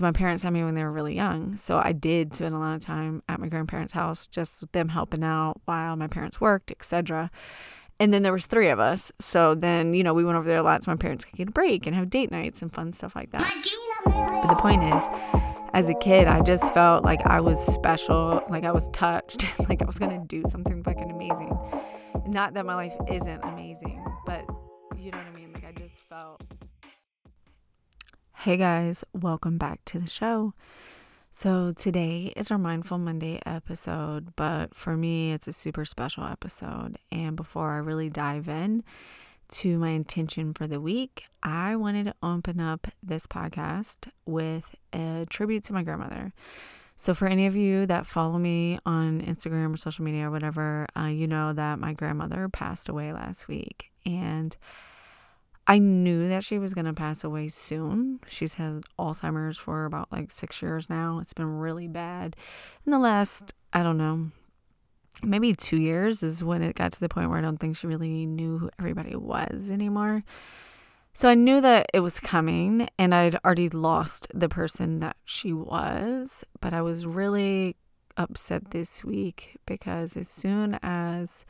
My parents had me when they were really young. So I did spend a lot of time at my grandparents' house, just with them helping out while my parents worked, etc. And then there was three of us. So then, you know, we went over there a lot so my parents could get a break and have date nights and fun stuff like that. But the point is, as a kid, I just felt like I was special, like I was touched, like I was going to do something fucking amazing. Not that my life isn't amazing, but you know what I mean? Like I just felt Hey guys, welcome back to the show. So, today is our Mindful Monday episode, but for me, it's a super special episode. And before I really dive in to my intention for the week, I wanted to open up this podcast with a tribute to my grandmother. So, for any of you that follow me on Instagram or social media or whatever, uh, you know that my grandmother passed away last week. And I knew that she was going to pass away soon. She's had Alzheimer's for about like six years now. It's been really bad. In the last, I don't know, maybe two years is when it got to the point where I don't think she really knew who everybody was anymore. So I knew that it was coming and I'd already lost the person that she was. But I was really upset this week because as soon as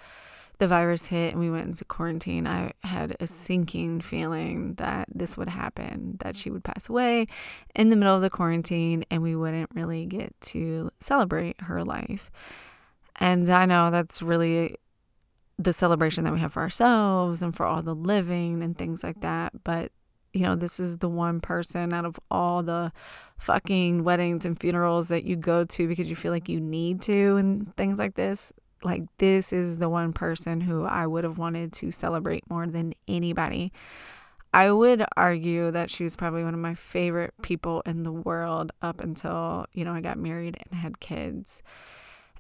the virus hit and we went into quarantine, I had a sinking feeling that this would happen, that she would pass away in the middle of the quarantine and we wouldn't really get to celebrate her life. And I know that's really the celebration that we have for ourselves and for all the living and things like that. But, you know, this is the one person out of all the fucking weddings and funerals that you go to because you feel like you need to and things like this like this is the one person who I would have wanted to celebrate more than anybody. I would argue that she was probably one of my favorite people in the world up until, you know, I got married and had kids.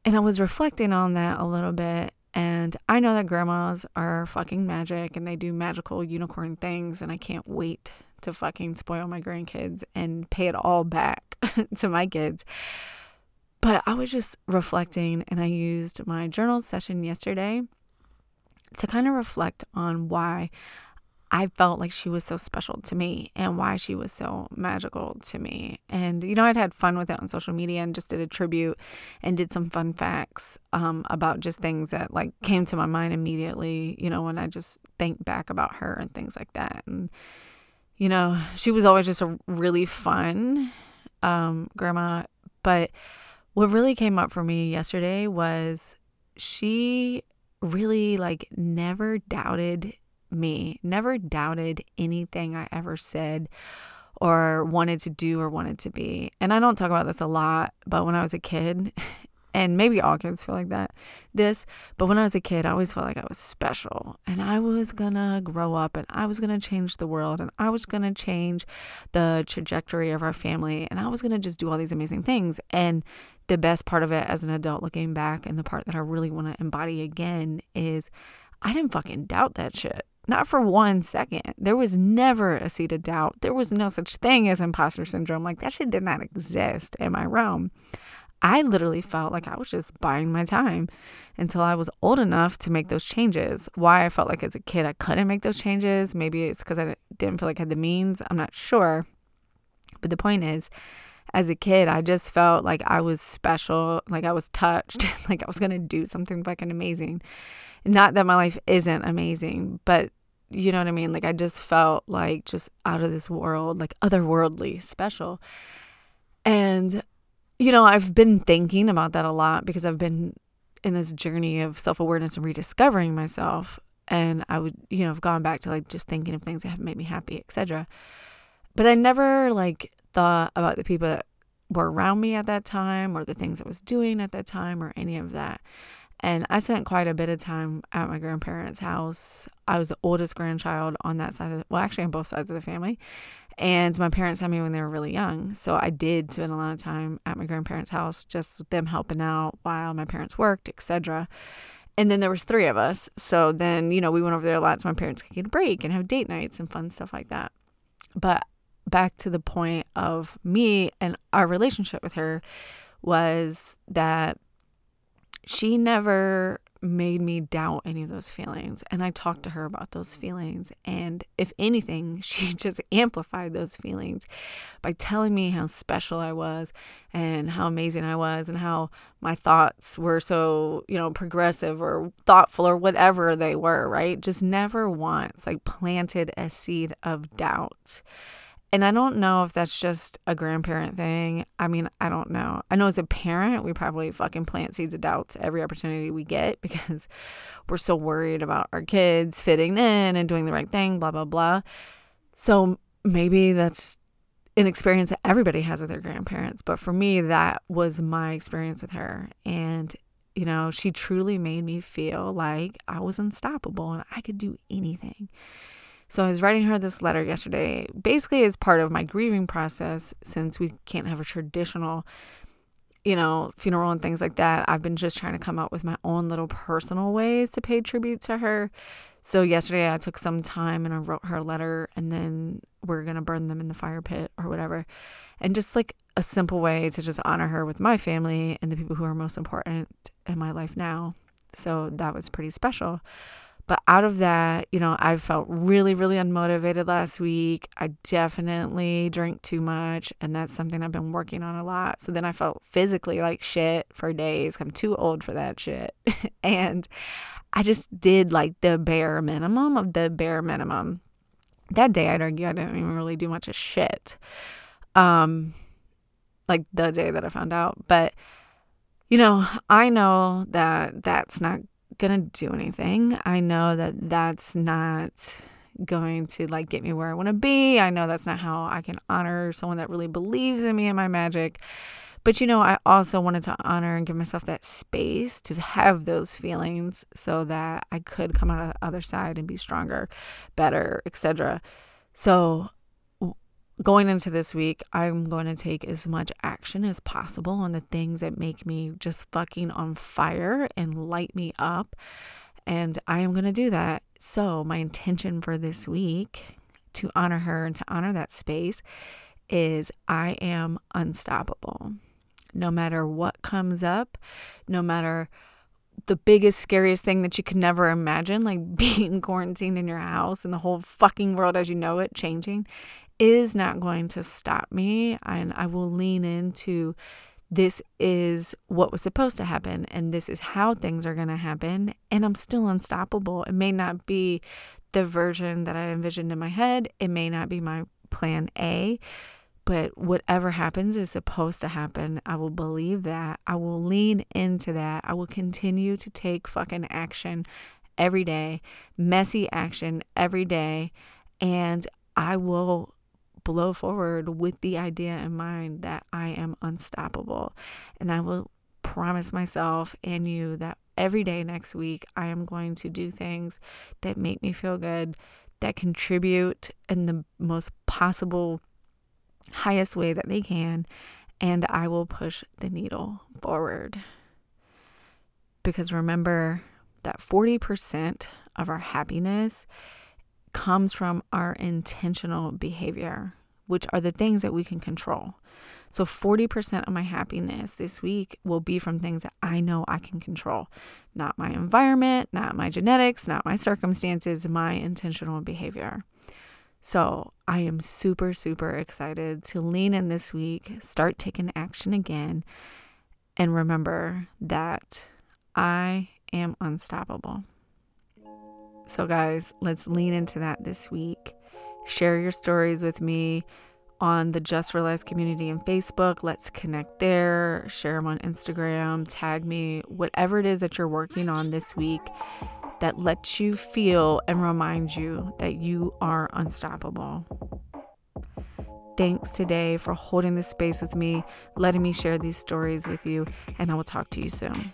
And I was reflecting on that a little bit. And I know that grandmas are fucking magic and they do magical unicorn things. And I can't wait to fucking spoil my grandkids and pay it all back to my kids. But I was just reflecting and I used my journal session yesterday to kind of reflect on why I felt like she was so special to me and why she was so magical to me. And, you know, I'd had fun with it on social media and just did a tribute and did some fun facts um, about just things that like came to my mind immediately, you know, when I just think back about her and things like that. And, you know, she was always just a really fun um, grandma. But what really came up for me yesterday was she really like never doubted me, never doubted anything I ever said or wanted to do or wanted to be. And I don't talk about this a lot, but when I was a kid, and maybe all kids feel like that this but when i was a kid i always felt like i was special and i was gonna grow up and i was gonna change the world and i was gonna change the trajectory of our family and i was gonna just do all these amazing things and the best part of it as an adult looking back and the part that i really want to embody again is i didn't fucking doubt that shit not for one second. There was never a seed of doubt. There was no such thing as imposter syndrome. Like that shit did not exist in my realm. I literally felt like I was just buying my time until I was old enough to make those changes. Why I felt like as a kid I couldn't make those changes, maybe it's because I didn't feel like I had the means. I'm not sure. But the point is, as a kid, I just felt like I was special, like I was touched, like I was to do something fucking amazing. Not that my life isn't amazing, but you know what I mean? Like I just felt like just out of this world, like otherworldly, special. And you know, I've been thinking about that a lot because I've been in this journey of self awareness and rediscovering myself. And I would, you know, have gone back to like just thinking of things that have made me happy, etc. But I never like thought about the people that were around me at that time or the things I was doing at that time or any of that. And I spent quite a bit of time at my grandparents' house. I was the oldest grandchild on that side of the, well, actually on both sides of the family. And my parents had me when they were really young. So I did spend a lot of time at my grandparents' house, just them helping out while my parents worked, etc. And then there was three of us. So then, you know, we went over there a lot so my parents could get a break and have date nights and fun stuff like that. But back to the point of me and our relationship with her was that she never made me doubt any of those feelings. And I talked to her about those feelings. And if anything, she just amplified those feelings by telling me how special I was and how amazing I was and how my thoughts were so, you know, progressive or thoughtful or whatever they were, right? Just never once like planted a seed of doubt. And I don't know if that's just a grandparent thing. I mean, I don't know. I know as a parent, we probably fucking plant seeds of doubts every opportunity we get because we're so worried about our kids fitting in and doing the right thing, blah, blah, blah. So maybe that's an experience that everybody has with their grandparents. But for me, that was my experience with her. And, you know, she truly made me feel like I was unstoppable and I could do anything. So I was writing her this letter yesterday, basically as part of my grieving process, since we can't have a traditional, you know, funeral and things like that. I've been just trying to come up with my own little personal ways to pay tribute to her. So yesterday I took some time and I wrote her a letter and then we're to burn them in the fire pit or whatever. And just like a simple way to just honor her with my family and the people who are most important in my life now. So that was pretty special. But out of that, you know, I felt really, really unmotivated last week. I definitely drank too much, and that's something I've been working on a lot. So then I felt physically like shit for days. I'm too old for that shit. and I just did like the bare minimum of the bare minimum. That day, I'd argue I didn't even really do much of shit. Um, like the day that I found out. But, you know, I know that that's not going to do anything. I know that that's not going to like get me where I want to be. I know that's not how I can honor someone that really believes in me and my magic. But you know, I also wanted to honor and give myself that space to have those feelings so that I could come out of the other side and be stronger, better, etc. So going into this week, I'm going to take as much action as possible on the things that make me just fucking on fire and light me up. And I am going to do that. So, my intention for this week to honor her and to honor that space is I am unstoppable. No matter what comes up, no matter the biggest, scariest thing that you could never imagine, like being quarantined in your house and the whole fucking world as you know it changing, is not going to stop me. And I will lean into this is what was supposed to happen, and this is how things are going to happen. And I'm still unstoppable. It may not be the version that I envisioned in my head, it may not be my plan A. But whatever happens is supposed to happen. I will believe that. I will lean into that. I will continue to take fucking action every day, messy action every day. And I will blow forward with the idea in mind that I am unstoppable. And I will promise myself and you that every day next week, I am going to do things that make me feel good, that contribute in the most possible, highest way that they can. And I will push the needle forward. Because remember that 40% of our happiness comes from our intentional behavior which are the things that we can control. So 40% of my happiness this week will be from things that I know I can control. Not my environment, not my genetics, not my circumstances, my intentional behavior. So I am super, super excited to lean in this week, start taking action again, and remember that I am unstoppable. So, guys, let's lean into that this week. Share your stories with me on the Just Realized community on Facebook. Let's connect there. Share them on Instagram. Tag me. Whatever it is that you're working on this week that lets you feel and remind you that you are unstoppable. Thanks today for holding this space with me, letting me share these stories with you, and I will talk to you soon.